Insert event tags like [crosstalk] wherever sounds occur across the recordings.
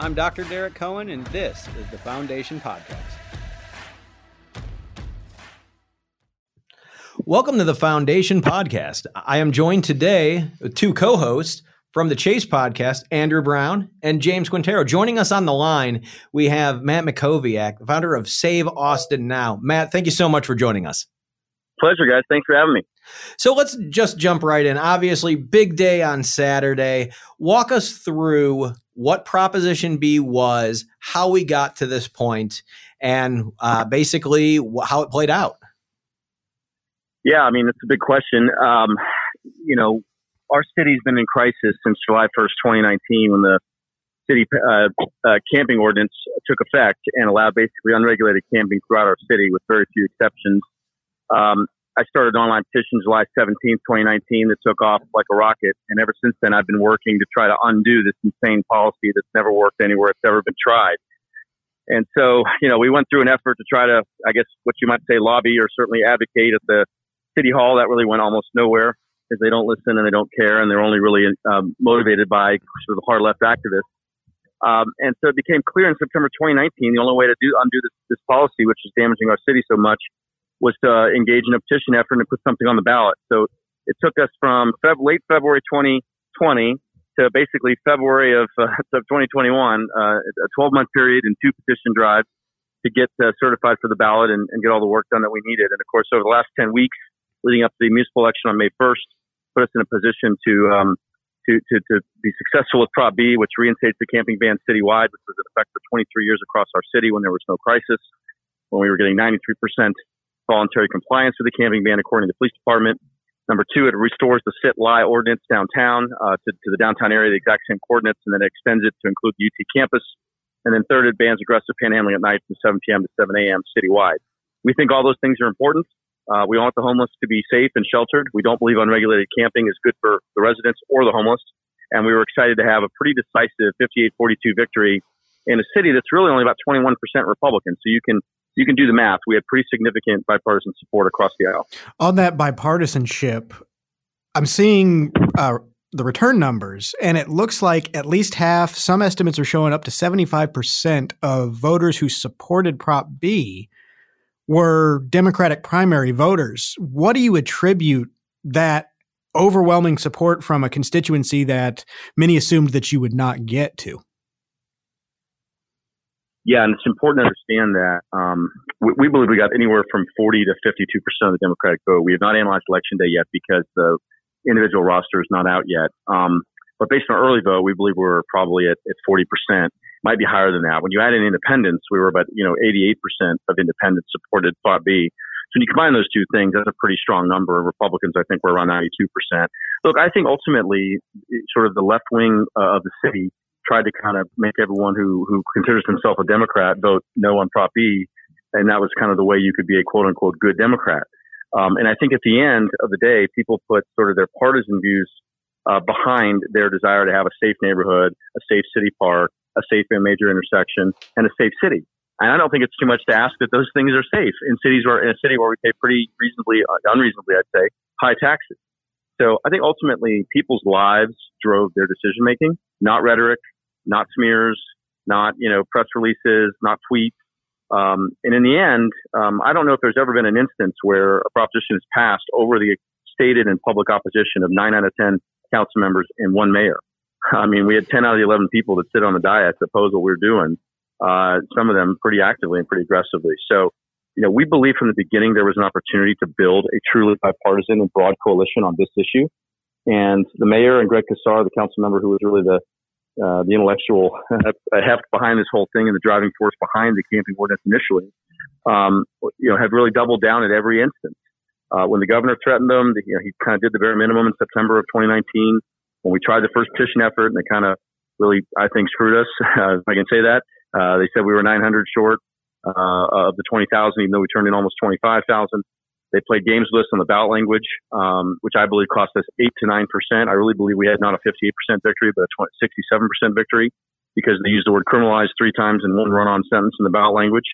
I'm Dr. Derek Cohen, and this is the Foundation Podcast. Welcome to the Foundation Podcast. I am joined today with two co hosts from the Chase Podcast, Andrew Brown and James Quintero. Joining us on the line, we have Matt Mackowiak, founder of Save Austin Now. Matt, thank you so much for joining us. Pleasure, guys. Thanks for having me. So let's just jump right in. Obviously, big day on Saturday. Walk us through what Proposition B was, how we got to this point, and uh, basically how it played out. Yeah, I mean, it's a big question. Um, you know, our city's been in crisis since July 1st, 2019, when the city uh, uh, camping ordinance took effect and allowed basically unregulated camping throughout our city with very few exceptions. Um, I started an online petition July 17, 2019 that took off like a rocket. And ever since then, I've been working to try to undo this insane policy that's never worked anywhere it's ever been tried. And so, you know, we went through an effort to try to, I guess, what you might say, lobby or certainly advocate at the city hall. That really went almost nowhere because they don't listen and they don't care and they're only really um, motivated by sort of hard left activists. Um, and so it became clear in September 2019 the only way to do undo this, this policy, which is damaging our city so much, was to engage in a petition effort and put something on the ballot. So it took us from Feb- late February 2020 to basically February of, uh, [laughs] of 2021, uh, a 12 month period and two petition drives to get uh, certified for the ballot and, and, get all the work done that we needed. And of course, over the last 10 weeks leading up to the municipal election on May 1st, put us in a position to, um, to, to, to be successful with Prop B, which reinstates the camping ban citywide, which was in effect for 23 years across our city when there was no crisis, when we were getting 93% voluntary compliance with the camping ban according to the police department. Number two, it restores the sit lie ordinance downtown uh, to, to, the downtown area, the exact same coordinates, and then extends it to include the UT campus. And then third, it bans aggressive panhandling at night from 7 p.m. to 7 a.m. citywide. We think all those things are important. Uh, we want the homeless to be safe and sheltered. We don't believe unregulated camping is good for the residents or the homeless. And we were excited to have a pretty decisive 58-42 victory in a city that's really only about 21% Republican. So you can you can do the math. We had pretty significant bipartisan support across the aisle. On that bipartisanship, I'm seeing uh, the return numbers, and it looks like at least half, some estimates are showing up to 75% of voters who supported Prop B were Democratic primary voters. What do you attribute that overwhelming support from a constituency that many assumed that you would not get to? Yeah, and it's important to understand that um, we, we, believe we got anywhere from 40 to 52 percent of the Democratic vote. We have not analyzed election day yet because the individual roster is not out yet. Um, but based on early vote, we believe we're probably at, at 40 percent. Might be higher than that. When you add in independents, we were about you know 88 percent of independents supported Prop B. So when you combine those two things, that's a pretty strong number. Republicans, I think, were around 92 percent. Look, I think ultimately, sort of the left wing uh, of the city tried to kind of make everyone who who considers himself a Democrat vote no on Prop B, and that was kind of the way you could be a quote unquote good Democrat. Um, and I think at the end of the day, people put sort of their partisan views uh, behind their desire to have a safe neighborhood, a safe city park, a safe major intersection, and a safe city. And I don't think it's too much to ask that those things are safe in cities where in a city where we pay pretty reasonably, uh, unreasonably, I'd say, high taxes. So I think ultimately people's lives drove their decision making, not rhetoric, not smears, not you know press releases, not tweets. Um, and in the end, um, I don't know if there's ever been an instance where a proposition is passed over the stated and public opposition of nine out of ten council members and one mayor. [laughs] I mean, we had 10 out of the 11 people that sit on the diet that oppose what we are doing. Uh, some of them pretty actively and pretty aggressively. So, you know, we believe from the beginning there was an opportunity to build a truly bipartisan and broad coalition on this issue. And the mayor and Greg Casar, the council member who was really the uh, the intellectual [laughs] heft behind this whole thing and the driving force behind the camping ordinance initially, um, you know, have really doubled down at every instance. Uh, when the governor threatened them, you know, he kind of did the bare minimum in September of 2019. When we tried the first petition effort, and they kind of really, I think, screwed us, [laughs] uh, if I can say that. Uh, they said we were 900 short uh, of the 20,000, even though we turned in almost 25,000. They played games with us on the ballot language, um, which I believe cost us eight to nine percent. I really believe we had not a 58 percent victory, but a 20, 67 percent victory because they used the word criminalized three times in one run-on sentence in the ballot language,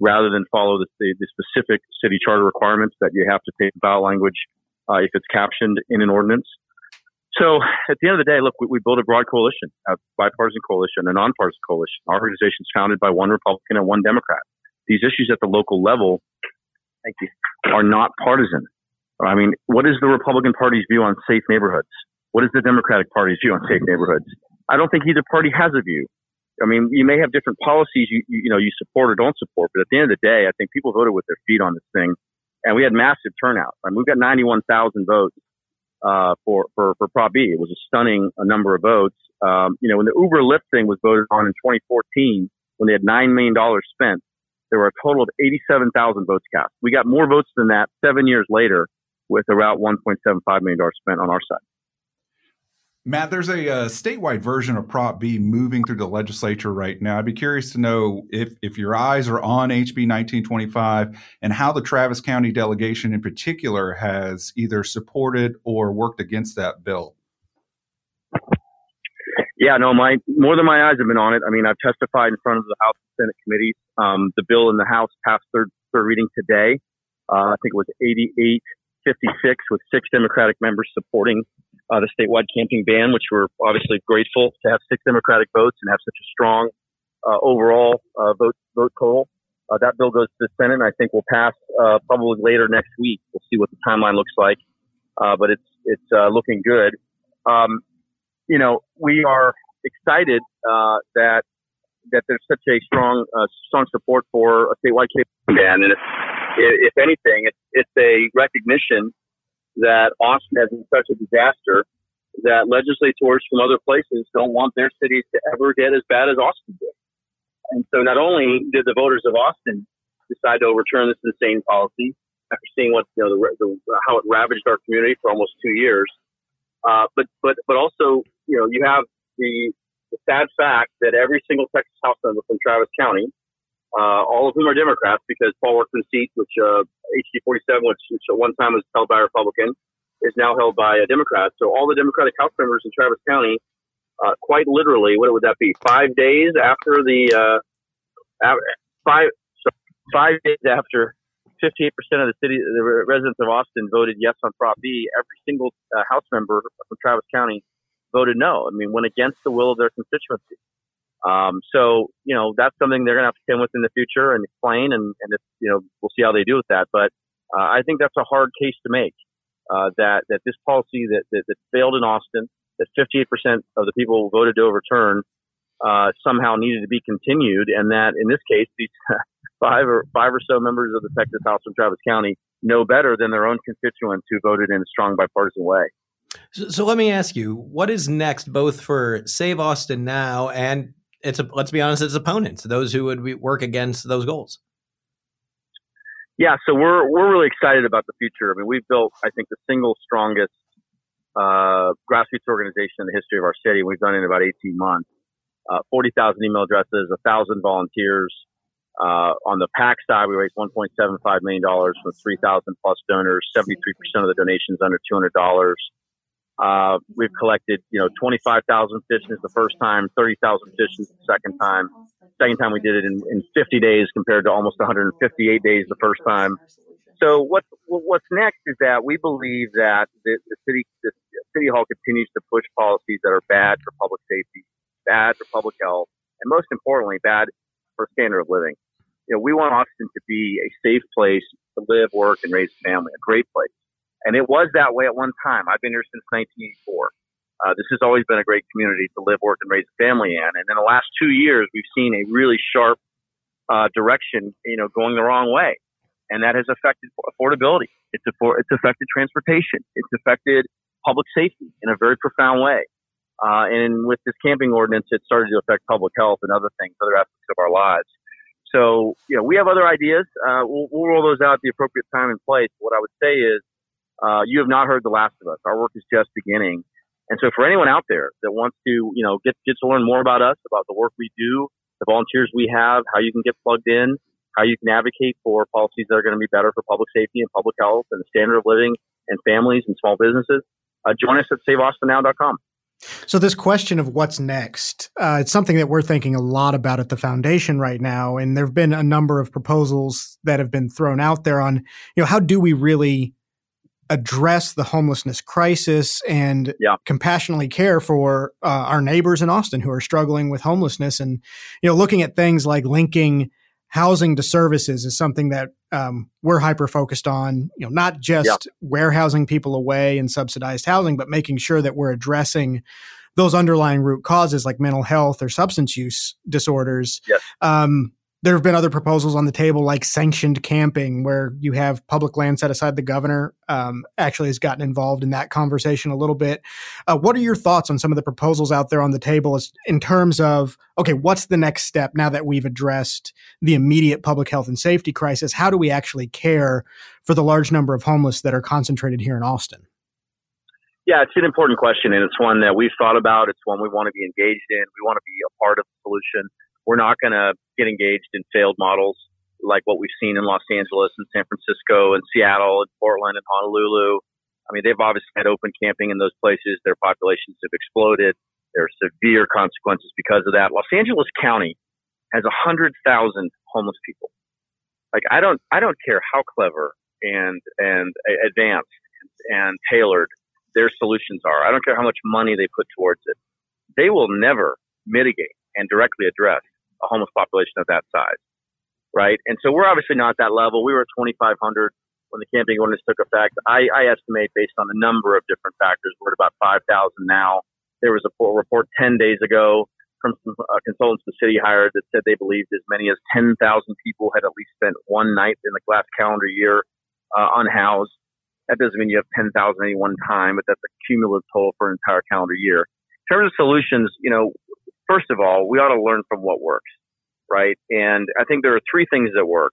rather than follow the, the, the specific city charter requirements that you have to take the ballot language uh, if it's captioned in an ordinance. So at the end of the day, look, we, we built a broad coalition, a bipartisan coalition, a nonpartisan coalition. Our organization is founded by one Republican and one Democrat. These issues at the local level, thank you, are not partisan. I mean, what is the Republican Party's view on safe neighborhoods? What is the Democratic Party's view on safe neighborhoods? I don't think either party has a view. I mean, you may have different policies you, you, know you support or don't support, but at the end of the day, I think people voted with their feet on this thing, and we had massive turnout. I mean, we've got 91,000 votes uh, for, for, for Prop B. It was a stunning a number of votes. Um, you know, when the Uber Lyft thing was voted on in 2014, when they had $9 million spent, there were a total of 87,000 votes cast. We got more votes than that seven years later with around $1.75 million spent on our side. Matt, there's a, a, uh, statewide version of Prop B moving through the legislature right now. I'd be curious to know if, if your eyes are on HB 1925 and how the Travis County delegation in particular has either supported or worked against that bill. Yeah, no, my more than my eyes have been on it. I mean, I've testified in front of the House and Senate committees. Um, the bill in the House passed third third reading today. Uh, I think it was 88 56 with six Democratic members supporting uh, the statewide camping ban, which we're obviously grateful to have six Democratic votes and have such a strong uh, overall uh, vote vote total. Uh, that bill goes to the Senate, and I think will pass uh, probably later next week. We'll see what the timeline looks like, uh, but it's it's looking good. Um, you know, we are excited that that there's such a strong strong support for a statewide camping ban, and if, if anything, it's it's a recognition that Austin has been such a disaster that legislators from other places don't want their cities to ever get as bad as Austin did. And so not only did the voters of Austin decide to overturn this insane policy after seeing what you know the, the, how it ravaged our community for almost two years, uh, but but but also you know you have the, the sad fact that every single Texas House member from Travis County uh, all of whom are Democrats because Paul Workman's seat, which uh, HD 47, which, which at one time was held by a Republican, is now held by a Democrat. So all the Democratic House members in Travis County, uh, quite literally, what would that be? Five days after the uh, five so five days after 58% of the city, the residents of Austin voted yes on Prop B. Every single uh, House member from Travis County voted no. I mean, went against the will of their constituency. Um, so, you know, that's something they're going to have to stand with in the future and explain. And, and if, you know, we'll see how they do with that. But uh, I think that's a hard case to make uh, that, that this policy that, that, that, failed in Austin, that 58% of the people voted to overturn, uh, somehow needed to be continued. And that in this case, these [laughs] five or five or so members of the Texas House from Travis County know better than their own constituents who voted in a strong bipartisan way. So, so, let me ask you, what is next, both for Save Austin Now and it's a, let's be honest, it's opponents, those who would work against those goals. Yeah, so we're we're really excited about the future. I mean, we've built, I think, the single strongest uh, grassroots organization in the history of our city. We've done it in about 18 months. Uh, 40,000 email addresses, 1,000 volunteers. Uh, on the PAC side, we raised 1.75 million dollars from 3,000 plus donors. 73% of the donations under 200 dollars. Uh, we've collected, you know, 25,000 fishes the first time, 30,000 fishes the second time. Second time we did it in, in 50 days compared to almost 158 days the first time. So what, what's next is that we believe that the, the city, the city hall continues to push policies that are bad for public safety, bad for public health, and most importantly, bad for standard of living. You know, we want Austin to be a safe place to live, work, and raise a family, a great place. And it was that way at one time. I've been here since 1984. Uh, this has always been a great community to live, work, and raise a family in. And in the last two years, we've seen a really sharp uh, direction, you know, going the wrong way, and that has affected affordability. It's affor- it's affected transportation. It's affected public safety in a very profound way. Uh, and with this camping ordinance, it started to affect public health and other things, other aspects of our lives. So, you know, we have other ideas. Uh, we'll, we'll roll those out at the appropriate time and place. What I would say is, uh, you have not heard the last of us. Our work is just beginning. And so for anyone out there that wants to, you know, get, get to learn more about us, about the work we do, the volunteers we have, how you can get plugged in, how you can advocate for policies that are going to be better for public safety and public health and the standard of living and families and small businesses, uh, join us at saveaustinnow.com. So this question of what's next, uh, it's something that we're thinking a lot about at the foundation right now, and there have been a number of proposals that have been thrown out there on, you know, how do we really address the homelessness crisis and yeah. compassionately care for uh, our neighbors in Austin who are struggling with homelessness. And you know, looking at things like linking housing to services is something that um, we're hyper focused on. You know, not just yeah. warehousing people away in subsidized housing, but making sure that we're addressing those underlying root causes like mental health or substance use disorders. Yes. Um, there have been other proposals on the table like sanctioned camping where you have public land set aside the governor um, actually has gotten involved in that conversation a little bit uh, what are your thoughts on some of the proposals out there on the table as, in terms of okay what's the next step now that we've addressed the immediate public health and safety crisis how do we actually care for the large number of homeless that are concentrated here in austin yeah, it's an important question, and it's one that we've thought about. It's one we want to be engaged in. We want to be a part of the solution. We're not going to get engaged in failed models like what we've seen in Los Angeles and San Francisco and Seattle and Portland and Honolulu. I mean, they've obviously had open camping in those places. Their populations have exploded. There are severe consequences because of that. Los Angeles County has a hundred thousand homeless people. Like I don't, I don't care how clever and and advanced and tailored their solutions are. I don't care how much money they put towards it. They will never mitigate and directly address a homeless population of that size, right? And so we're obviously not at that level. We were at 2,500 when the camping ordinance took effect. I, I estimate based on a number of different factors, we're at about 5,000 now. There was a report 10 days ago from some uh, consultants the city hired that said they believed as many as 10,000 people had at least spent one night in the last calendar year uh, unhoused. That doesn't mean you have 10,000 any one time, but that's a cumulative total for an entire calendar year. In terms of solutions, you know, first of all, we ought to learn from what works, right? And I think there are three things that work.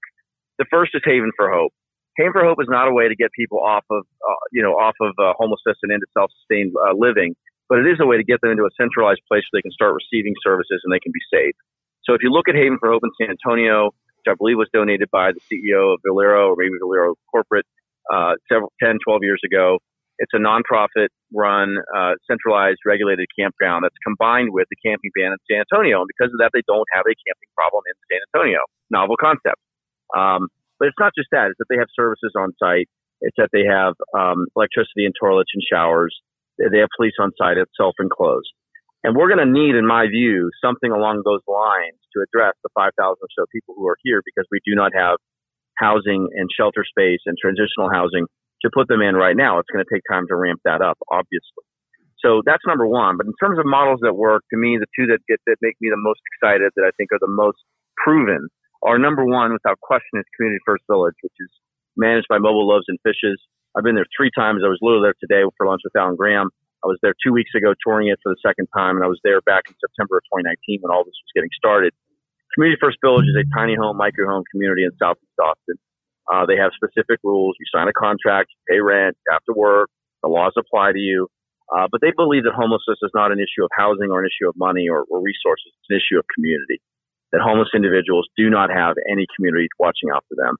The first is Haven for Hope. Haven for Hope is not a way to get people off of, uh, you know, off of uh, homelessness and into self-sustained uh, living, but it is a way to get them into a centralized place where they can start receiving services and they can be safe. So if you look at Haven for Hope in San Antonio, which I believe was donated by the CEO of Valero or maybe Valero Corporate uh, several 10, 12 years ago, it's a nonprofit run, uh, centralized, regulated campground that's combined with the camping ban in San Antonio. And because of that, they don't have a camping problem in San Antonio. Novel concept. Um, but it's not just that, it's that they have services on site. It's that they have um, electricity and toilets and showers. They have police on site. It's self enclosed. And we're going to need, in my view, something along those lines to address the 5,000 or so people who are here because we do not have housing and shelter space and transitional housing to put them in right now. It's going to take time to ramp that up, obviously. So that's number one. But in terms of models that work, to me, the two that get that make me the most excited, that I think are the most proven, are number one, without question, is Community First Village, which is managed by Mobile Loaves and Fishes. I've been there three times. I was literally there today for lunch with Alan Graham. I was there two weeks ago touring it for the second time, and I was there back in September of 2019 when all this was getting started. Community First Village is a tiny home, micro home community in Southeast Austin. Uh, they have specific rules. You sign a contract, you pay rent, you have to work. The laws apply to you. Uh, but they believe that homelessness is not an issue of housing or an issue of money or, or resources. It's an issue of community. That homeless individuals do not have any community watching out for them.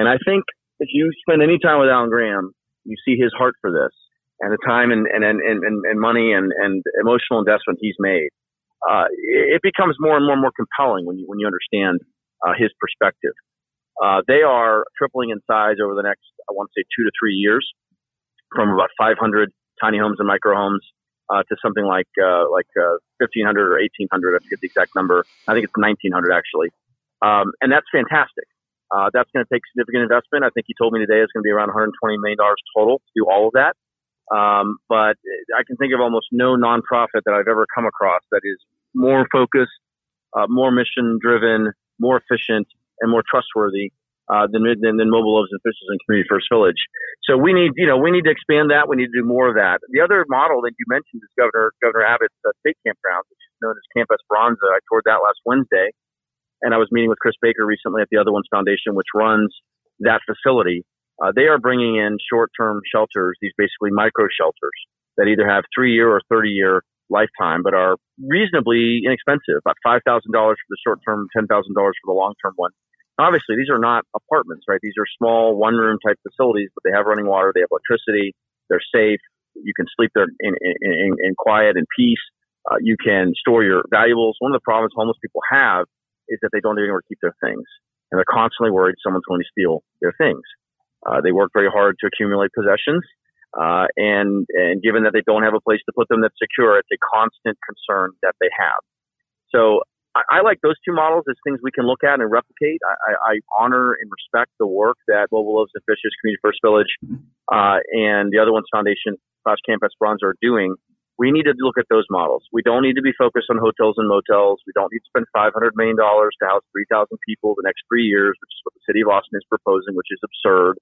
And I think if you spend any time with Alan Graham, you see his heart for this and the time and, and, and, and, and money and, and emotional investment he's made. Uh, it becomes more and more and more compelling when you, when you understand uh, his perspective. Uh, they are tripling in size over the next, I want to say, two to three years, from about 500 tiny homes and micro homes uh, to something like uh, like 1,500 uh, or 1,800. I forget the exact number. I think it's 1,900 actually, um, and that's fantastic. Uh, that's going to take significant investment. I think he told me today it's going to be around 120 million dollars total to do all of that. Um, but I can think of almost no nonprofit that I've ever come across that is more focused, uh, more mission driven, more efficient, and more trustworthy uh, than, than, than mobile loaves and fishes and community first village. So we need, you know, we need to expand that. We need to do more of that. The other model that you mentioned is Governor Governor Abbott's uh, state campground, which is known as Camp Esperanza. I toured that last Wednesday, and I was meeting with Chris Baker recently at the Other Ones Foundation, which runs that facility. Uh, they are bringing in short-term shelters, these basically micro shelters that either have three-year or 30-year lifetime, but are reasonably inexpensive, about $5,000 for the short term, $10,000 for the long term one obviously these are not apartments, right? These are small one room type facilities, but they have running water, they have electricity, they're safe. You can sleep there in, in, in quiet and peace. Uh, you can store your valuables. One of the problems homeless people have is that they don't to keep their things, and they're constantly worried someone's going to steal their things. Uh, they work very hard to accumulate possessions. Uh, and, and given that they don't have a place to put them that's secure, it's a constant concern that they have. So I, I like those two models as things we can look at and replicate. I, I, honor and respect the work that Mobile Loaves and Fishes Community First Village uh, and the Other Ones Foundation slash Camp Esperanza are doing. We need to look at those models. We don't need to be focused on hotels and motels. We don't need to spend $500 million to house 3,000 people the next three years, which is what the city of Austin is proposing, which is absurd.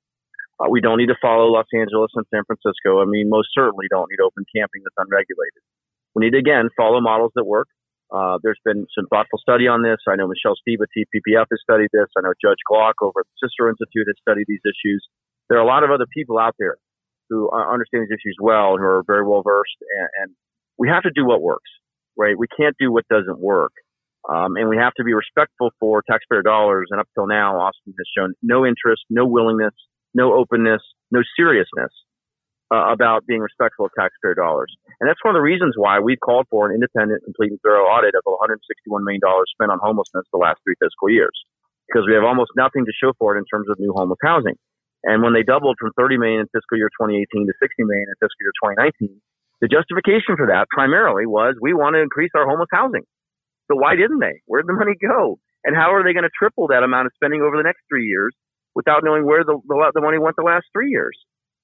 Uh, we don't need to follow Los Angeles and San Francisco. I mean, most certainly don't need open camping that's unregulated. We need again, follow models that work. Uh, there's been some thoughtful study on this. I know Michelle Steeb at TPPF has studied this. I know Judge Glock over at the Cicero Institute has studied these issues. There are a lot of other people out there who understand these issues well, and who are very well versed, and, and, we have to do what works, right? We can't do what doesn't work. Um, and we have to be respectful for taxpayer dollars. And up till now, Austin has shown no interest, no willingness, no openness, no seriousness uh, about being respectful of taxpayer dollars. And that's one of the reasons why we've called for an independent, complete, and thorough audit of $161 million spent on homelessness the last three fiscal years, because we have almost nothing to show for it in terms of new homeless housing. And when they doubled from 30 million in fiscal year 2018 to 60 million in fiscal year 2019, the justification for that primarily was we want to increase our homeless housing. So why didn't they? Where'd the money go? And how are they going to triple that amount of spending over the next three years without knowing where the, the, the money went the last three years?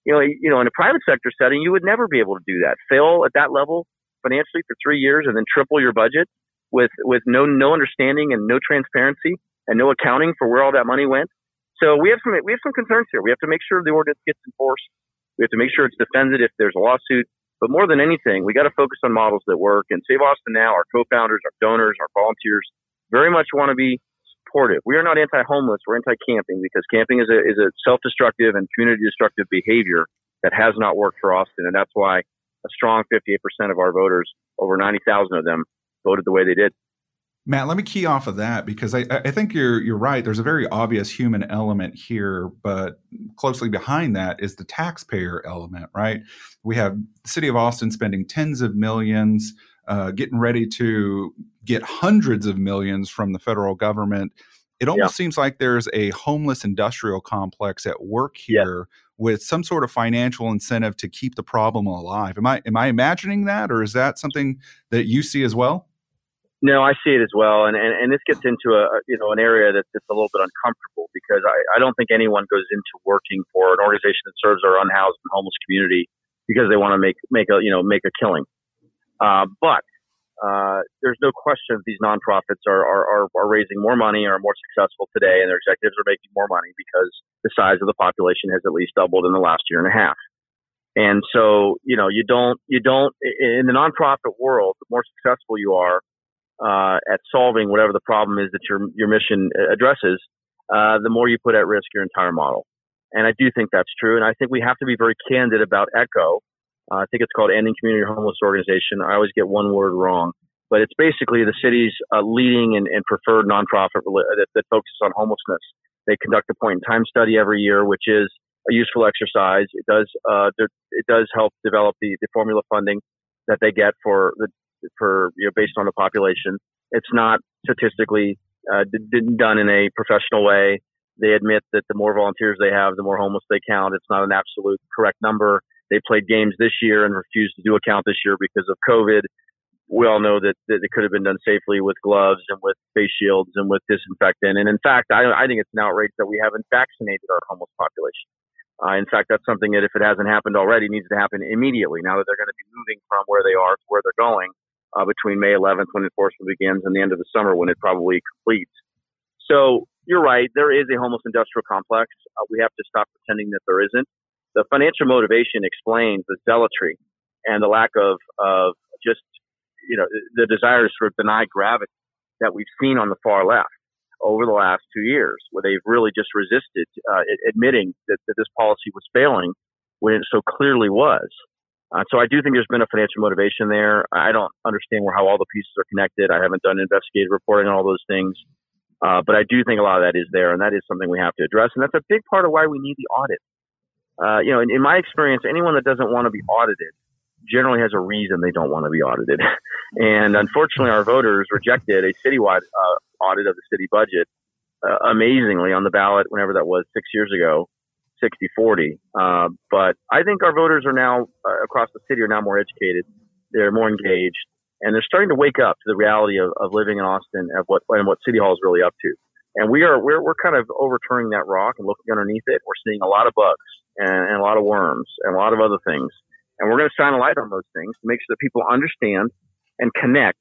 You know, you know, in a private sector setting, you would never be able to do that. Fail at that level financially for three years and then triple your budget with with no no understanding and no transparency and no accounting for where all that money went. So we have some we have some concerns here. We have to make sure the ordinance gets enforced. We have to make sure it's defended if there's a lawsuit. But more than anything, we got to focus on models that work. And Save Austin Now, our co-founders, our donors, our volunteers, very much want to be supportive. We are not anti-homeless. We're anti-camping because camping is a is a self-destructive and community-destructive behavior that has not worked for Austin, and that's why a strong 58% of our voters, over 90,000 of them, voted the way they did. Matt, let me key off of that because I, I think you're you're right. There's a very obvious human element here, but closely behind that is the taxpayer element, right? We have the city of Austin spending tens of millions uh, getting ready to get hundreds of millions from the federal government. It almost yeah. seems like there's a homeless industrial complex at work here yeah. with some sort of financial incentive to keep the problem alive. Am I am I imagining that, or is that something that you see as well? No, I see it as well, and, and, and this gets into a you know an area that's, that's a little bit uncomfortable because I, I don't think anyone goes into working for an organization that serves our unhoused and homeless community because they want to make make a you know make a killing. Uh, but uh, there's no question that these nonprofits are, are, are, are, raising more money, are more successful today, and their executives are making more money because the size of the population has at least doubled in the last year and a half. And so, you know, you don't, you don't, in the nonprofit world, the more successful you are uh, at solving whatever the problem is that your, your mission addresses, uh, the more you put at risk your entire model. And I do think that's true. And I think we have to be very candid about ECHO uh, I think it's called Ending Community Homeless Organization. I always get one word wrong, but it's basically the city's uh, leading and, and, preferred nonprofit that, that, focuses on homelessness. They conduct a point in time study every year, which is a useful exercise. It does uh, it does help develop the, the formula funding that they get for the for you know based on the population. It's not statistically uh, done in a professional way. They admit that the more volunteers they have, the more homeless they count. It's not an absolute correct number. They played games this year and refused to do a count this year because of COVID. We all know that, that it could have been done safely with gloves and with face shields and with disinfectant. And in fact, I, I think it's an outrage that we haven't vaccinated our homeless population. Uh, in fact, that's something that if it hasn't happened already, needs to happen immediately. Now that they're going to be moving from where they are to where they're going uh, between May 11th when enforcement begins and the end of the summer when it probably completes. So you're right. There is a homeless industrial complex. Uh, we have to stop pretending that there isn't the financial motivation explains the zealotry and the lack of, of just, you know, the desires for deny gravity that we've seen on the far left over the last two years, where they've really just resisted uh, admitting that, that this policy was failing when it so clearly was. Uh, so I do think there's been a financial motivation there. I don't understand where how all the pieces are connected. I haven't done investigative reporting on all those things, uh, but I do think a lot of that is there, and that is something we have to address. And that's a big part of why we need the audit uh, you know, in, in my experience, anyone that doesn't want to be audited generally has a reason they don't want to be audited. [laughs] and unfortunately, our voters rejected a citywide uh, audit of the city budget uh, amazingly on the ballot whenever that was six years ago. 60 40. Uh, but I think our voters are now uh, across the city are now more educated. They're more engaged and they're starting to wake up to the reality of, of living in Austin and what, and what City Hall is really up to. And we are, we're, we're kind of overturning that rock and looking underneath it. We're seeing a lot of bugs and, and a lot of worms and a lot of other things. And we're going to shine a light on those things to make sure that people understand and connect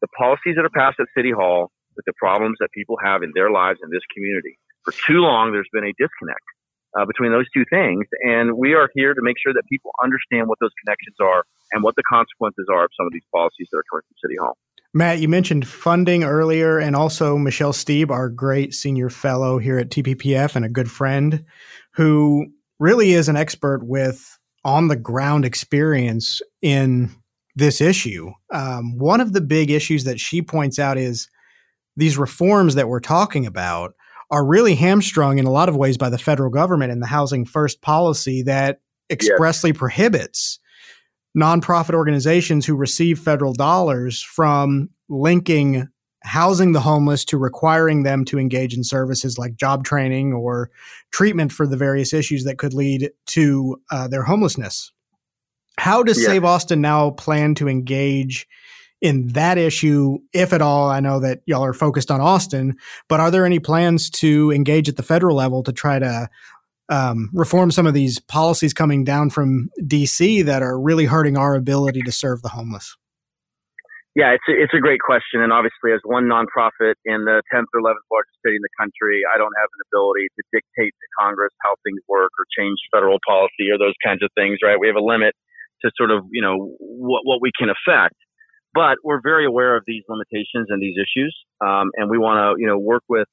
the policies that are passed at City Hall with the problems that people have in their lives in this community. For too long, there's been a disconnect uh, between those two things. And we are here to make sure that people understand what those connections are and what the consequences are of some of these policies that are coming from City Hall. Matt, you mentioned funding earlier, and also Michelle Steeb, our great senior fellow here at TPPF and a good friend, who really is an expert with on the ground experience in this issue. Um, one of the big issues that she points out is these reforms that we're talking about are really hamstrung in a lot of ways by the federal government and the housing first policy that expressly yes. prohibits nonprofit organizations who receive federal dollars from linking housing the homeless to requiring them to engage in services like job training or treatment for the various issues that could lead to uh, their homelessness. How does yeah. Save Austin now plan to engage in that issue, if at all? I know that y'all are focused on Austin, but are there any plans to engage at the federal level to try to um, reform some of these policies coming down from DC that are really hurting our ability to serve the homeless? Yeah, it's a, it's a great question, and obviously, as one nonprofit in the 10th or 11th largest city in the country, I don't have an ability to dictate to Congress how things work or change federal policy or those kinds of things. Right? We have a limit to sort of you know what what we can affect, but we're very aware of these limitations and these issues, um, and we want to you know work with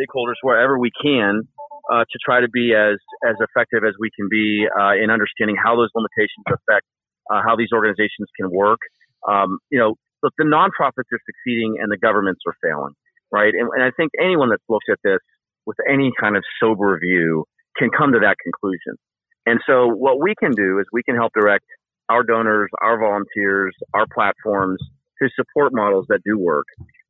stakeholders wherever we can uh, to try to be as as effective as we can be uh, in understanding how those limitations affect uh, how these organizations can work. Um, you know, look, the nonprofits are succeeding and the governments are failing, right? And, and I think anyone that looks at this with any kind of sober view can come to that conclusion. And so what we can do is we can help direct our donors, our volunteers, our platforms to support models that do work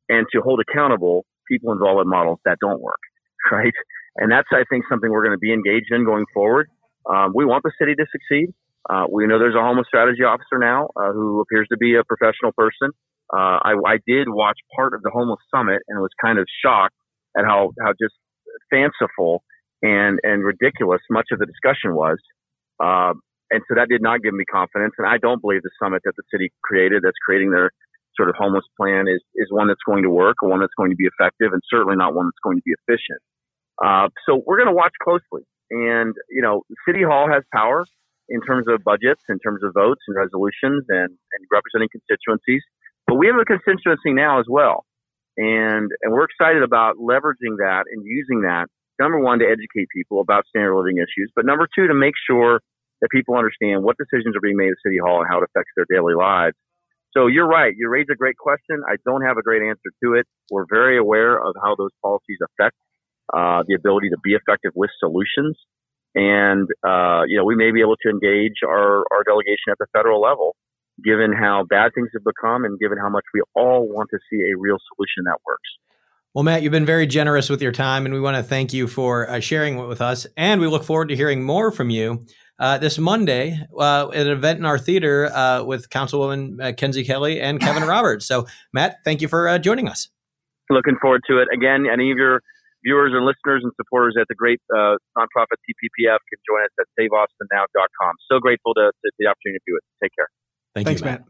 and to hold accountable people involved in models that don't work, [laughs] right? And that's, I think, something we're going to be engaged in going forward. Um, we want the city to succeed. Uh, we know there's a homeless strategy officer now uh, who appears to be a professional person. Uh, I, I, did watch part of the homeless summit and was kind of shocked at how, how just fanciful and, and ridiculous much of the discussion was. Uh, and so that did not give me confidence. And I don't believe the summit that the city created that's creating their sort of homeless plan is, is one that's going to work or one that's going to be effective and certainly not one that's going to be efficient. Uh, so we're going to watch closely. And, you know, City Hall has power in terms of budgets, in terms of votes and resolutions and, and representing constituencies. But we have a constituency now as well. And, and we're excited about leveraging that and using that, number one, to educate people about standard living issues, but number two, to make sure that people understand what decisions are being made at City Hall and how it affects their daily lives. So you're right. You raise a great question. I don't have a great answer to it. We're very aware of how those policies affect uh, the ability to be effective with solutions. And, uh, you know, we may be able to engage our, our delegation at the federal level, given how bad things have become and given how much we all want to see a real solution that works. Well, Matt, you've been very generous with your time, and we want to thank you for uh, sharing it with us. And we look forward to hearing more from you uh, this Monday uh, at an event in our theater uh, with Councilwoman uh, Kenzie Kelly and Kevin [laughs] Roberts. So, Matt, thank you for uh, joining us. Looking forward to it. Again, any of your viewers and listeners and supporters at the great uh, nonprofit TPPF can join us at saveaustinnow.com. So grateful to, to, the opportunity to do it. Take care. Thank Thanks, you, Matt. Matt.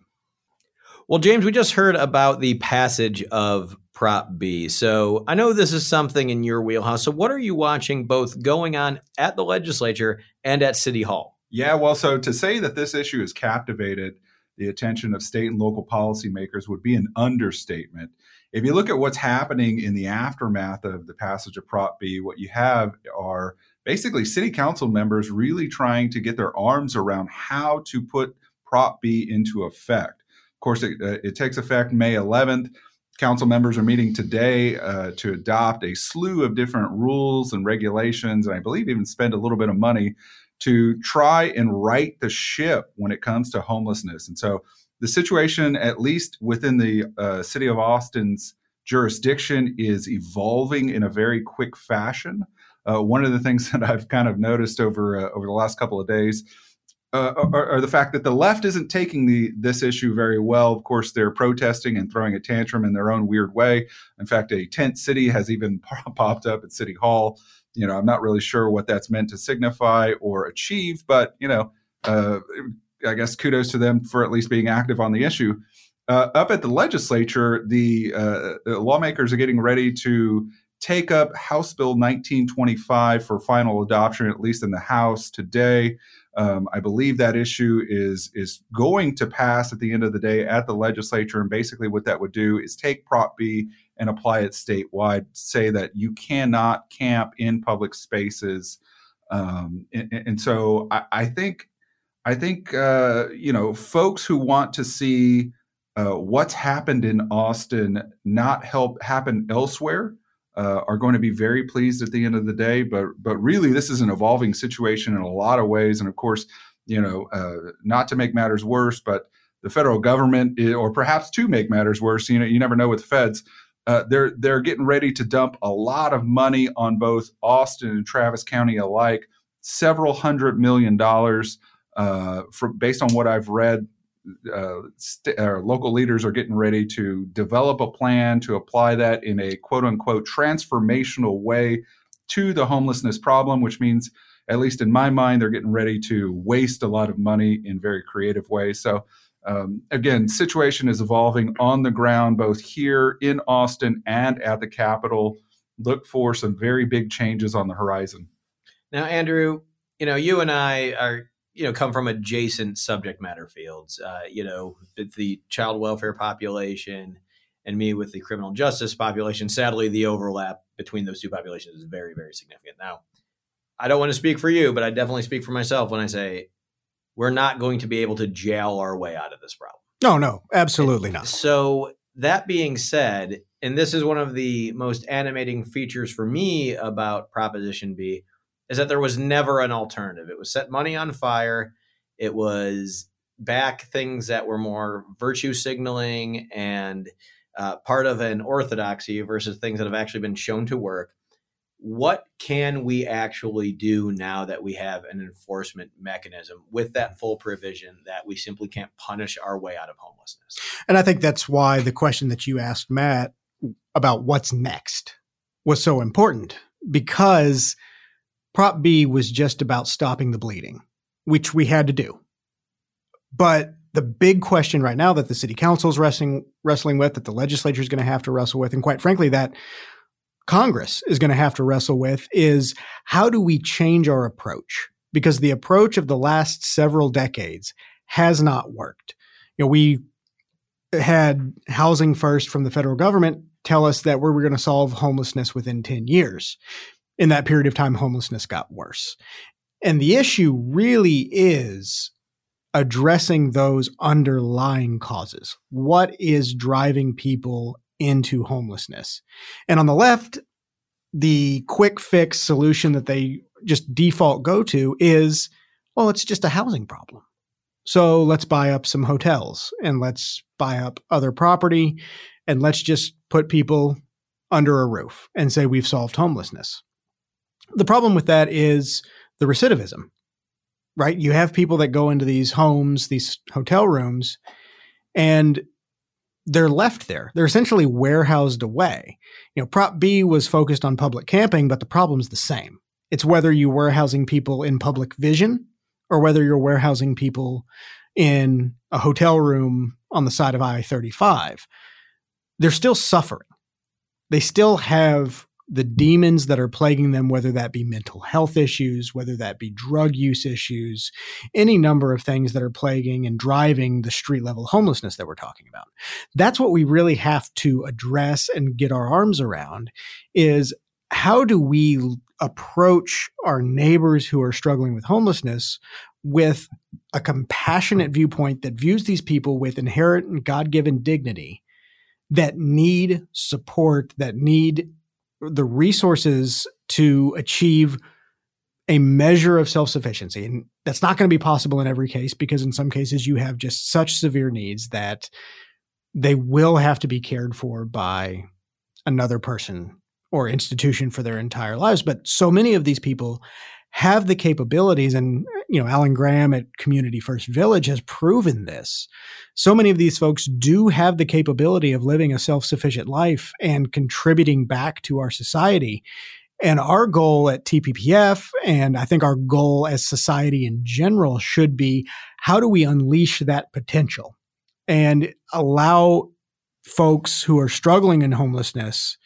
Well, James, we just heard about the passage of Prop B. So I know this is something in your wheelhouse. So what are you watching both going on at the legislature and at City Hall? Yeah, well, so to say that this issue has captivated the attention of state and local policymakers would be an understatement if you look at what's happening in the aftermath of the passage of Prop B, what you have are basically city council members really trying to get their arms around how to put Prop B into effect. Of course, it, uh, it takes effect May 11th. Council members are meeting today uh, to adopt a slew of different rules and regulations, and I believe even spend a little bit of money to try and right the ship when it comes to homelessness. And so the situation, at least within the uh, city of Austin's jurisdiction, is evolving in a very quick fashion. uh, one of the things [laughs] that I've kind of noticed over uh, over the last couple of days uh, are, are, the fact that the left isn't taking the this issue very well. Of course, they're protesting and throwing a tantrum in their own weird way. In fact, a tent city has even [laughs] popped up at City Hall. You know, I'm not really sure what that's meant to signify or achieve, but you know, uh, I guess kudos to them for at least being active on the issue. Uh, up at the legislature, the, uh, the lawmakers are getting ready to take up House Bill 1925 for final adoption, at least in the House today. Um, I believe that issue is is going to pass at the end of the day at the legislature, and basically what that would do is take Prop B and apply it statewide. Say that you cannot camp in public spaces, um, and, and, so I, I, think I think uh, you know folks who want to see uh, what's happened in Austin not help happen elsewhere uh, are going to be very pleased at the end of the day. But but really, this is an evolving situation in a lot of ways. And of course, you know, uh, not to make matters worse, but the federal government, or perhaps to make matters worse, you know, you never know with the feds. Uh, they're they're getting ready to dump a lot of money on both Austin and Travis County alike, several hundred million dollars. Uh, based on what I've read, uh, st- local leaders are getting ready to develop a plan to apply that in a quote unquote transformational way to the homelessness problem, which means, at least in my mind, they're getting ready to waste a lot of money in very creative ways. So, um, again, situation is evolving on the ground, both here in Austin and at the Capitol. Look for some very big changes on the horizon. Now, Andrew, you know, you and I are you know come from adjacent subject matter fields uh, you know the child welfare population and me with the criminal justice population sadly the overlap between those two populations is very very significant. Now i don't want to speak for you but i definitely speak for myself when i say we're not going to be able to jail our way out of this problem. No no absolutely and not. So that being said and this is one of the most animating features for me about proposition b is that there was never an alternative. It was set money on fire. It was back things that were more virtue signaling and uh, part of an orthodoxy versus things that have actually been shown to work. What can we actually do now that we have an enforcement mechanism with that full provision that we simply can't punish our way out of homelessness? And I think that's why the question that you asked Matt about what's next was so important because Prop B was just about stopping the bleeding, which we had to do. But the big question right now that the city council is wrestling wrestling with, that the legislature is going to have to wrestle with, and quite frankly, that Congress is going to have to wrestle with, is how do we change our approach? Because the approach of the last several decades has not worked. You know, we had housing first from the federal government tell us that we were going to solve homelessness within 10 years in that period of time, homelessness got worse. And the issue really is addressing those underlying causes. What is driving people into homelessness? And on the left, the quick fix solution that they just default go to is well, it's just a housing problem. So let's buy up some hotels and let's buy up other property and let's just put people under a roof and say we've solved homelessness. The problem with that is the recidivism, right? You have people that go into these homes, these hotel rooms, and they're left there. They're essentially warehoused away. You know, Prop B was focused on public camping, but the problem's the same. It's whether you're warehousing people in public vision or whether you're warehousing people in a hotel room on the side of I 35. They're still suffering. They still have the demons that are plaguing them, whether that be mental health issues, whether that be drug use issues, any number of things that are plaguing and driving the street level homelessness that we're talking about. That's what we really have to address and get our arms around is how do we approach our neighbors who are struggling with homelessness with a compassionate viewpoint that views these people with inherent and God given dignity that need support, that need the resources to achieve a measure of self sufficiency. And that's not going to be possible in every case because in some cases you have just such severe needs that they will have to be cared for by another person or institution for their entire lives. But so many of these people have the capabilities and you know alan graham at community first village has proven this. So many of these folks do have the capability of living a self-sufficient life and contributing back to our society. And our goal at tppf and i think our goal as society in general should be how do we unleash that potential and allow folks who are struggling in homelessness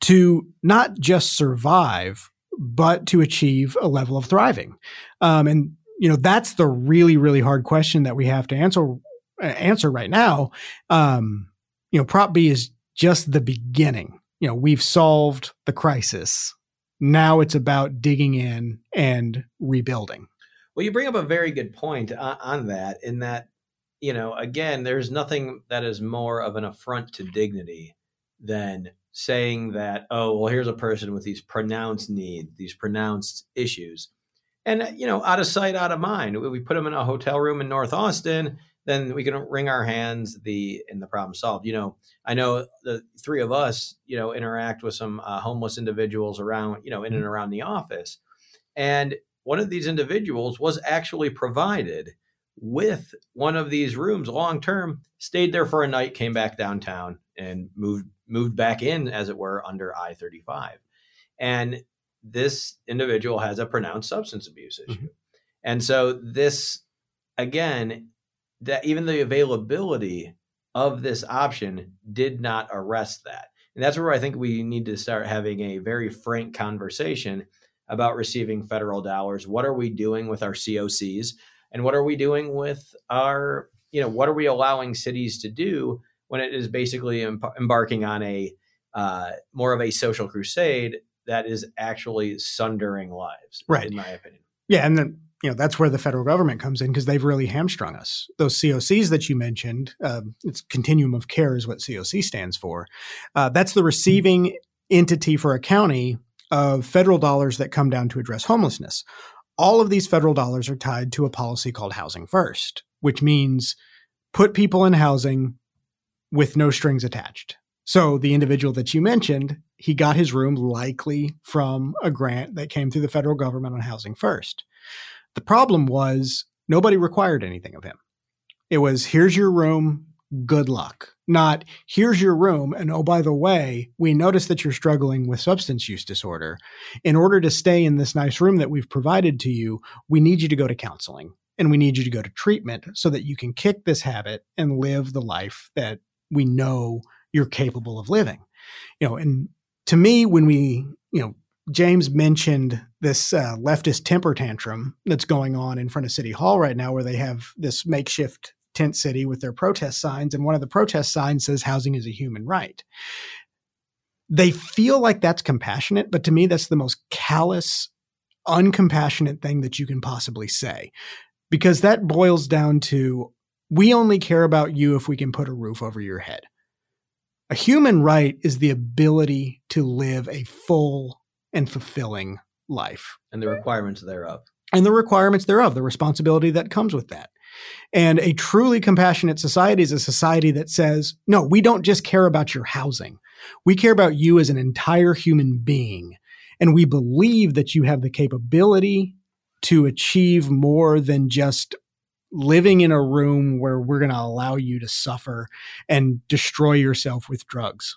to not just survive but to achieve a level of thriving. Um, and you know that's the really really hard question that we have to answer uh, answer right now. Um, you know, Prop B is just the beginning. You know, we've solved the crisis. Now it's about digging in and rebuilding. Well, you bring up a very good point on, on that. In that, you know, again, there's nothing that is more of an affront to dignity than saying that, oh, well, here's a person with these pronounced needs, these pronounced issues. And, you know, out of sight, out of mind. We put them in a hotel room in North Austin, then we can wring our hands the and the problem solved. You know, I know the three of us, you know, interact with some uh, homeless individuals around, you know, in and mm-hmm. around the office. And one of these individuals was actually provided with one of these rooms long term, stayed there for a night, came back downtown and moved moved back in, as it were, under I 35. And this individual has a pronounced substance abuse issue. Mm-hmm. And so, this, again, that even the availability of this option did not arrest that. And that's where I think we need to start having a very frank conversation about receiving federal dollars. What are we doing with our COCs? And what are we doing with our, you know, what are we allowing cities to do when it is basically embarking on a uh, more of a social crusade that is actually sundering lives, right? In my opinion. Yeah, and then you know that's where the federal government comes in because they've really hamstrung us. Those COCs that you mentioned, uh, it's continuum of care is what COC stands for. Uh, that's the receiving entity for a county of federal dollars that come down to address homelessness. All of these federal dollars are tied to a policy called Housing First, which means put people in housing with no strings attached. So the individual that you mentioned, he got his room likely from a grant that came through the federal government on Housing First. The problem was nobody required anything of him. It was here's your room, good luck. Not here's your room, and oh, by the way, we notice that you're struggling with substance use disorder. In order to stay in this nice room that we've provided to you, we need you to go to counseling and we need you to go to treatment so that you can kick this habit and live the life that we know you're capable of living. You know, and to me, when we, you know, James mentioned this uh, leftist temper tantrum that's going on in front of City Hall right now, where they have this makeshift tent city with their protest signs, and one of the protest signs says housing is a human right. They feel like that's compassionate, but to me, that's the most callous, uncompassionate thing that you can possibly say, because that boils down to we only care about you if we can put a roof over your head. A human right is the ability to live a full and fulfilling life. And the mm-hmm. requirements thereof. And the requirements thereof, the responsibility that comes with that. And a truly compassionate society is a society that says, no, we don't just care about your housing. We care about you as an entire human being. And we believe that you have the capability to achieve more than just living in a room where we're going to allow you to suffer and destroy yourself with drugs.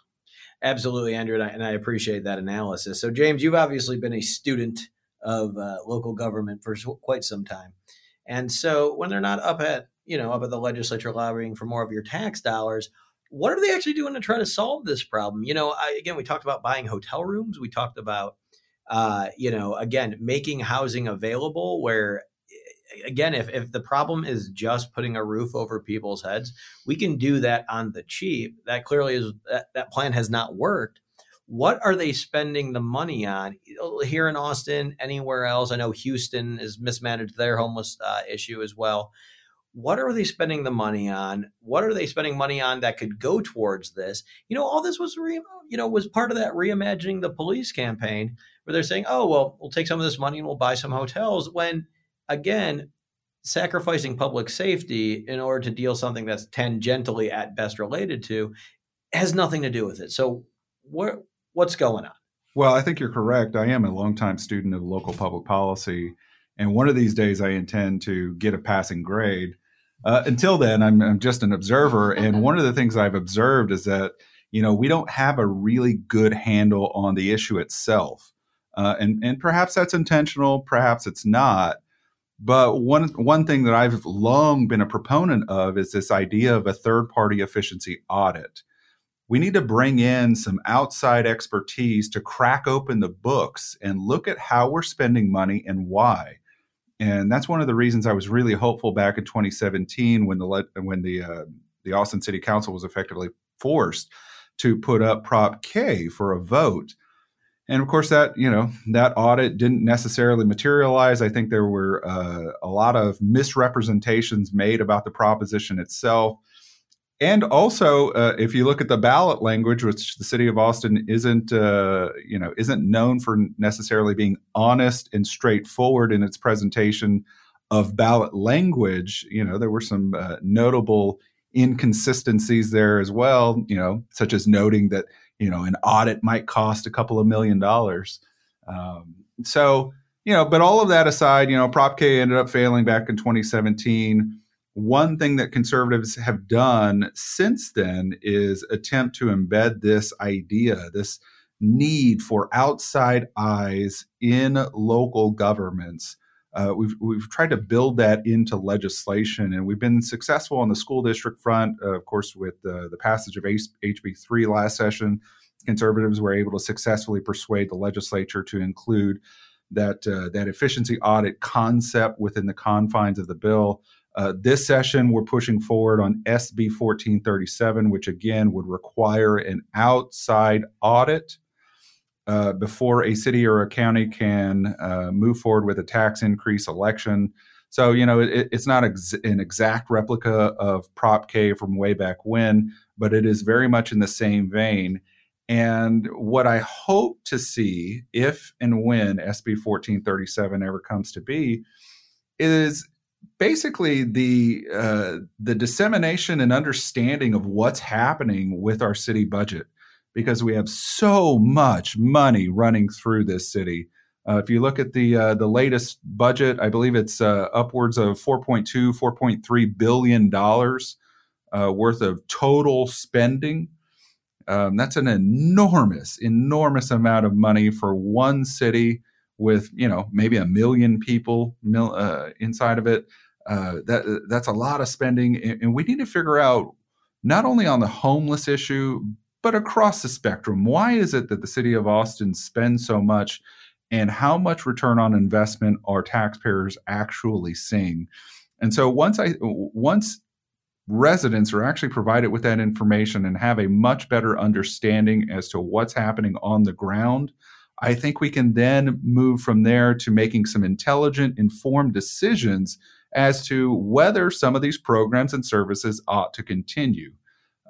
Absolutely, Andrew, and I, and I appreciate that analysis. So, James, you've obviously been a student of uh, local government for quite some time, and so when they're not up at you know up at the legislature lobbying for more of your tax dollars, what are they actually doing to try to solve this problem? You know, I, again, we talked about buying hotel rooms. We talked about, uh, you know, again, making housing available where again, if, if the problem is just putting a roof over people's heads, we can do that on the cheap. That clearly is that, that plan has not worked. What are they spending the money on here in Austin, anywhere else? I know Houston has mismanaged their homeless uh, issue as well. What are they spending the money on? What are they spending money on that could go towards this? You know, all this was, re, you know, was part of that reimagining the police campaign, where they're saying, "Oh, well, we'll take some of this money and we'll buy some hotels." When again, sacrificing public safety in order to deal something that's tangentially at best related to has nothing to do with it. So what what's going on? Well, I think you're correct. I am a longtime student of local public policy, and one of these days I intend to get a passing grade. Uh, until then, I'm, I'm just an observer, [laughs] and one of the things I've observed is that you know we don't have a really good handle on the issue itself, uh, and and perhaps that's intentional, perhaps it's not. But one one thing that I've long been a proponent of is this idea of a third party efficiency audit. We need to bring in some outside expertise to crack open the books and look at how we're spending money and why. And that's one of the reasons I was really hopeful back in 2017 when the when the uh, the Austin City Council was effectively forced to put up Prop K for a vote and of course that you know that audit didn't necessarily materialize. I think there were uh, a lot of misrepresentations made about the proposition itself. And also uh, if you look at the ballot language which the city of austin isn't uh, you know isn't known for necessarily being honest and straightforward in its presentation of ballot language you know there were some uh, notable inconsistencies there as well you know such as noting that you know an audit might cost a couple of million dollars. Um, so you know but all of that aside you know prop k ended up failing back in 2017 one thing that conservatives have done since then is attempt to embed this idea this need for outside eyes in local governments uh, we've we've tried to build that into legislation, and we've been successful on the school district front. Uh, of course, with the, the passage of HB three last session, conservatives were able to successfully persuade the legislature to include that uh, that efficiency audit concept within the confines of the bill. Uh, this session, we're pushing forward on SB 1437, which again would require an outside audit uh, before a city or a county can uh, move forward with a tax increase election. So, you know, it, it's not ex- an exact replica of Prop K from way back when, but it is very much in the same vein. And what I hope to see, if and when SB 1437 ever comes to be, is basically the uh, the dissemination and understanding of what's happening with our city budget because we have so much money running through this city. Uh, if you look at the uh, the latest budget, I believe it's uh, upwards of 4.2, 4.3 billion dollars uh, worth of total spending. Um, that's an enormous, enormous amount of money for one city with you know maybe a million people mil, uh, inside of it. Uh, that that's a lot of spending, and, and we need to figure out not only on the homeless issue but across the spectrum. Why is it that the city of Austin spends so much and how much return on investment are taxpayers actually seeing? And so once I once residents are actually provided with that information and have a much better understanding as to what's happening on the ground, I think we can then move from there to making some intelligent, informed decisions as to whether some of these programs and services ought to continue.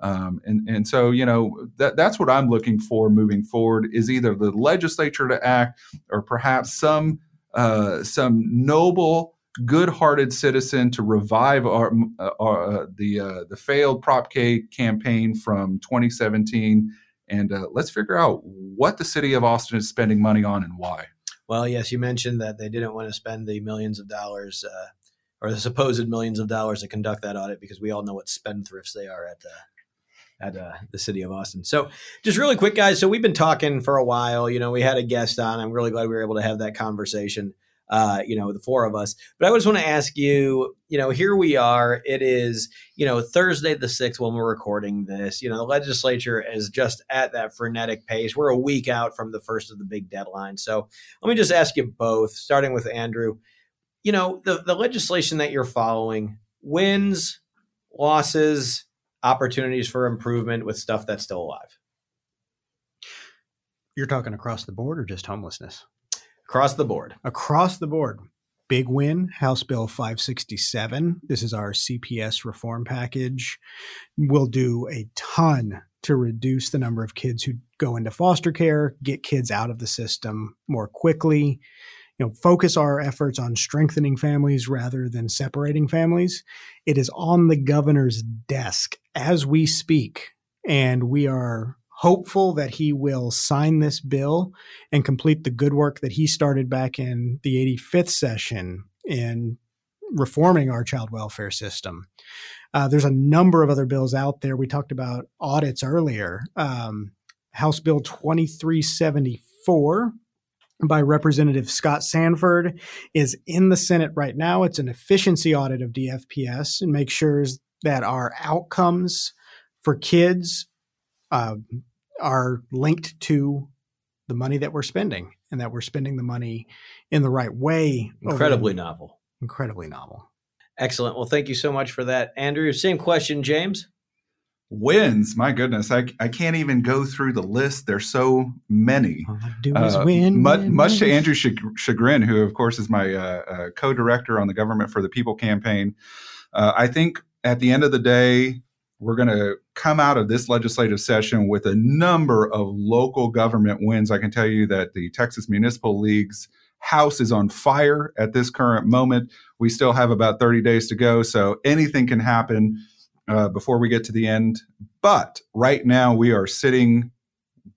Um, and, and so, you know, that, that's what I'm looking for moving forward is either the legislature to act or perhaps some, uh, some noble, good-hearted citizen to revive our, our uh, the, uh, the failed Prop K campaign from 2017. And uh, let's figure out what the city of Austin is spending money on and why. Well, yes, you mentioned that they didn't want to spend the millions of dollars uh, or the supposed millions of dollars to conduct that audit because we all know what spendthrifts they are at uh, at uh, the city of Austin. So, just really quick, guys. So, we've been talking for a while. You know, we had a guest on. I'm really glad we were able to have that conversation. Uh, you know, the four of us. But I just want to ask you. You know, here we are. It is you know Thursday the sixth when we're recording this. You know, the legislature is just at that frenetic pace. We're a week out from the first of the big deadline. So, let me just ask you both, starting with Andrew. You know, the the legislation that you're following wins, losses opportunities for improvement with stuff that's still alive. You're talking across the board or just homelessness? Across the board. Across the board. Big win, House Bill 567. This is our CPS reform package. We'll do a ton to reduce the number of kids who go into foster care, get kids out of the system more quickly, you know, focus our efforts on strengthening families rather than separating families. It is on the governor's desk as we speak, and we are hopeful that he will sign this bill and complete the good work that he started back in the 85th session in reforming our child welfare system. Uh, there's a number of other bills out there. We talked about audits earlier. Um, House Bill 2374 by Representative Scott Sanford is in the Senate right now. It's an efficiency audit of DFPS and makes sure that our outcomes for kids uh, are linked to the money that we're spending and that we're spending the money in the right way. Incredibly novel. Incredibly novel. Excellent. Well, thank you so much for that, Andrew. Same question, James. Wins, my goodness, I, I can't even go through the list. There's so many. All I do is uh, win, much, win, much win. to Andrew chagrin, who of course is my uh, uh, co-director on the Government for the People campaign. Uh, I think at the end of the day, we're going to come out of this legislative session with a number of local government wins. I can tell you that the Texas Municipal League's house is on fire at this current moment. We still have about 30 days to go, so anything can happen uh, before we get to the end. But right now, we are sitting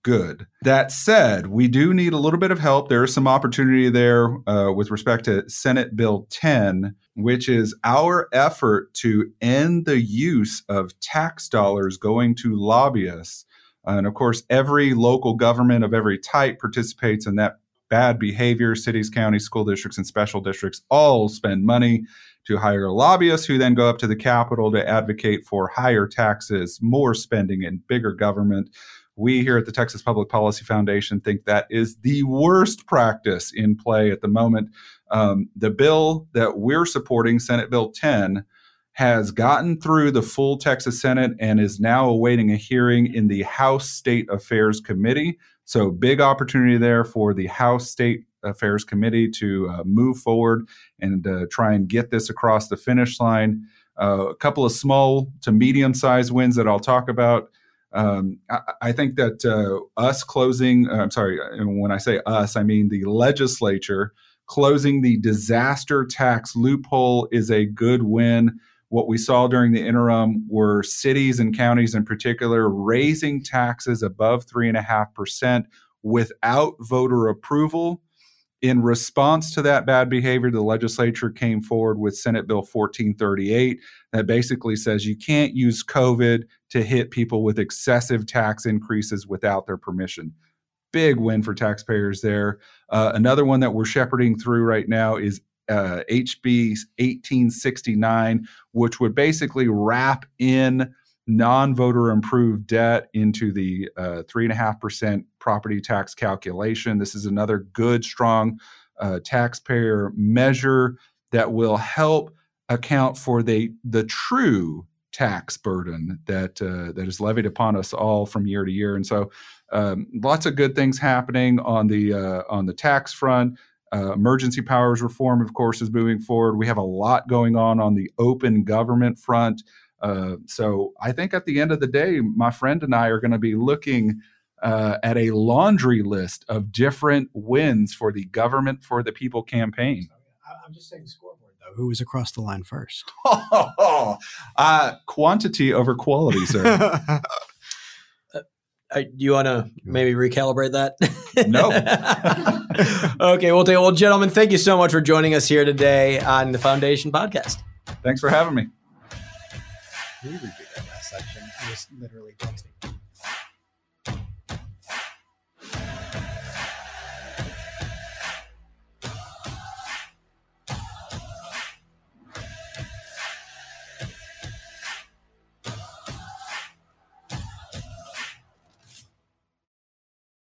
good. That said, we do need a little bit of help. There is some opportunity there uh, with respect to Senate Bill 10, which is our effort to end the use of tax dollars going to lobbyists. And of course, every local government of every type participates in that bad behavior. Cities, counties, school districts, and special districts all spend money to hire lobbyists who then go up to the Capitol to advocate for higher taxes, more spending, and bigger government. We here at the Texas Public Policy Foundation think that is the worst practice in play at the moment. Um, the bill that we're supporting, Senate Bill 10, has gotten through the full Texas Senate and is now awaiting a hearing in the House State Affairs Committee. So, big opportunity there for the House State Affairs Committee to uh, move forward and uh, try and get this across the finish line. Uh, a couple of small to medium sized wins that I'll talk about. Um, I, I, think that uh, us closing, uh, I'm sorry, when I say us, I mean the legislature closing the disaster tax loophole is a good win. What we saw during the interim were cities and counties in particular raising taxes above 3.5% without voter approval. In response to that bad behavior, the legislature came forward with Senate Bill 1438 that basically says you can't use COVID to hit people with excessive tax increases without their permission. Big win for taxpayers there. Uh, another one that we're shepherding through right now is uh, HB 1869, which would basically wrap in non-voter improved debt into the uh, three and a half percent property tax calculation. This is another good, strong uh, taxpayer measure that will help account for the the true tax burden that uh, that is levied upon us all from year to year. And so, um, lots of good things happening on the uh, on the tax front. Uh, emergency powers reform, of course, is moving forward. We have a lot going on on the open government front. Uh, so I think at the end of the day, my friend and I are going to be looking uh, at a laundry list of different wins for the government for the people campaign. I'm just saying scoreboard though. Who was across the line first? [laughs] uh, quantity over quality, sir. [laughs] do you want to maybe recalibrate that? no. [laughs] [laughs] okay, well, well, gentlemen, thank you so much for joining us here today on the Foundation Podcast. Thanks for having me. Can you that last section? I was literally texting.